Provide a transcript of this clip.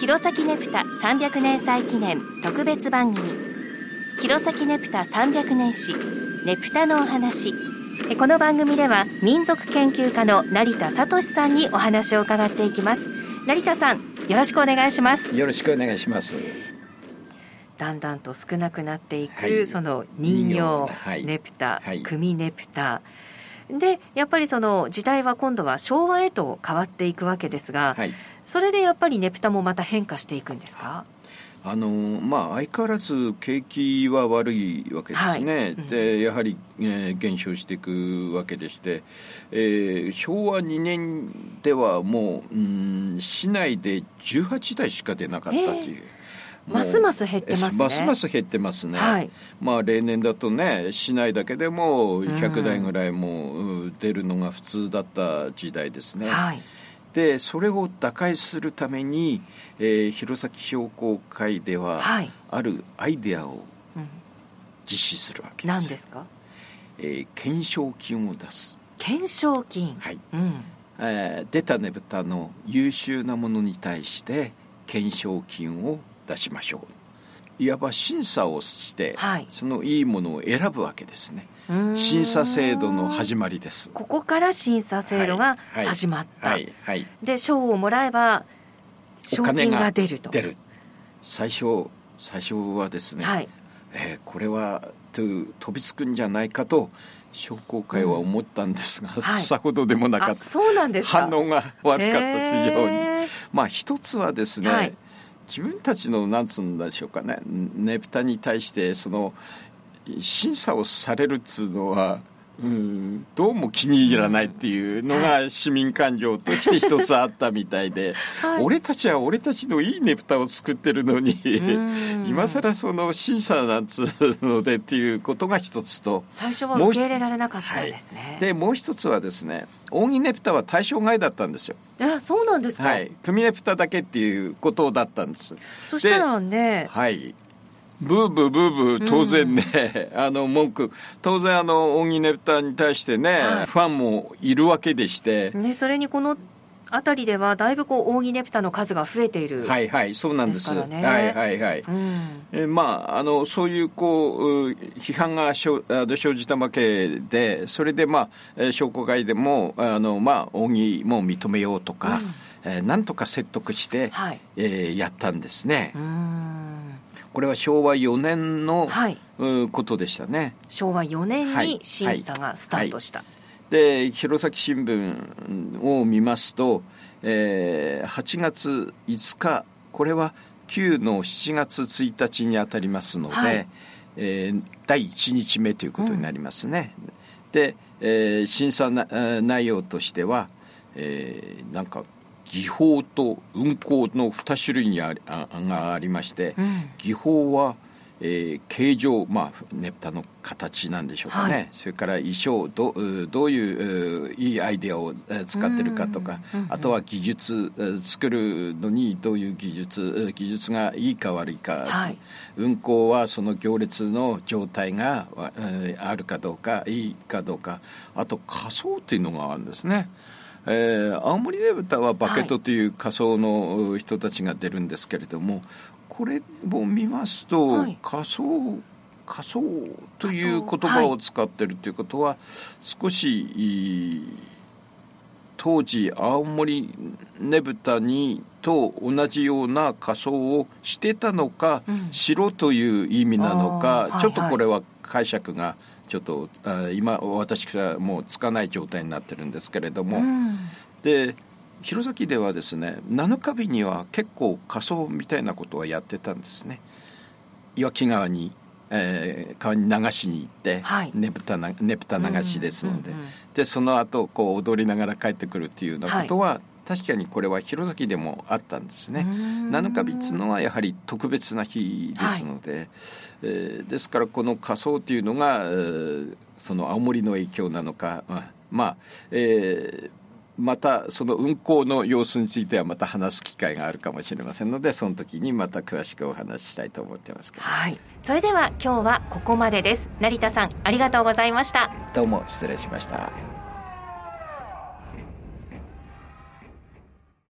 弘前ねぷた300年祭記念特別番組。弘前ねぷた300年史ねぷたのお話。この番組では民族研究家の成田聡さんにお話を伺っていきます。成田さんよろしくお願いします。よろしくお願いします。だんだんと少なくなっていく、はい、その人形、はい、ねぷた、はい、組ねぷたでやっぱりその時代は今度は昭和へと変わっていくわけですが、はい、それでやっぱりねぷたもまた変化していくんですか？あのまあ、相変わらず景気は悪いわけですね、はい。うん、でやはり、えー、減少していくわけでして、えー、昭和2年ではもう、うん、市内で18台しか出なかったという。えーますます減ってますね。ますます減ってますね。はい、まあ例年だとね、市内だけでも100台ぐらいも出るのが普通だった時代ですね。はい、でそれを打開するために、えー、弘前商工会では、はい、あるアイデアを実施するわけです。何ですか？えー、懸賞金を出す。懸賞金。はい。うん、えー、出たねぶたの優秀なものに対して懸賞金を出しましょう。いわば審査をして、はい、そのいいものを選ぶわけですね。審査制度の始まりです。ここから審査制度が始まった、はいはい、で賞をもらえば賞金が出ると。出る。最初最初はですね、はい、えー、これはと飛びつくんじゃないかと商工会は思ったんですが、うんはい、さほどでもなかった。そうなんです反応が悪かった非常に。まあ一つはですね、はい自分たちのなんつうんでしょうかね。ねぷたに対してその審査をされるっつうのはうん、どうも気に入らないっていうのが市民感情として一つあったみたいで、はい、俺たちは俺たちのいいねぷたを作ってるのに今更その審査なんつうのでっていうことが一つと。最初は受け入れられなかったんですね、はい、でもう一つはですね扇ねぷたは対象外だったんですよ。えそうなんですか。はい。組ねぷただけっていうことだったんです。そしたらねはいブーブーブーブー当然ね、うん、あの文句。当然あのオギネプタに対してね、はい、ファンもいるわけでして、ね、それにこの辺りではだいぶこうオーギネプタの数が増えている、はいはいそうなんです、ね、はいはいはい、うん、えまああのそういうこう批判が生生じたわけでそれでまあ商工会でもあのまあオーギも認めようとか、うん、えー、なんとか説得して、はい、えー、やったんですね。うんこれは昭和4年の、はい、ことでしたね。昭和4年に審査がスタートした、はい。はい、で弘前新聞を見ますと、えー、8月5日これは旧の7月1日にあたりますので、はい、えー、第1日目ということになりますね、うん、で、えー、審査内容としては、えー、なんか技法と運行の2種類にありあがありまして、うん、技法は、えー、形状、まあ、ねぷたの形なんでしょうかね、はい、それから衣装どどういういいアイデアを使ってるかとか、うんうん、あとは技術作るのにどういう技術技術がいいか悪いか、はい、運行はその行列の状態があるかどうかいいかどうか。あと仮想っていうのがあるんですね。えー、青森ねぶたはバケットという仮想の人たちが出るんですけれども、はい、これを見ますと、はい、仮想仮想という言葉を使ってるということは、少し当時青森ねぶたにと同じような仮装をしてたのか、うん、しろという意味なのか、ちょっとこれは解釈がちょっと今私はもうつかない状態になってるんですけれども、うん、で弘前ではですね7日日には結構仮装みたいなことはやってたんですね。岩木川に、えー、川に流しに行って、はい、ねぶたねぶた流しですので、うんうんうん、でその後こう踊りながら帰ってくるっていうようなことは、はい確かにこれは弘前でもあったんですね。7日日っていうのはやはり特別な日ですので、はい、えー、ですからこの仮装というのが、えー、その青森の影響なのかまあ、えー、またその運行の様子についてはまた話す機会があるかもしれませんのでその時にまた詳しくお話ししたいと思ってますはい。それでは今日はここまでです。成田さんありがとうございました。どうも失礼しました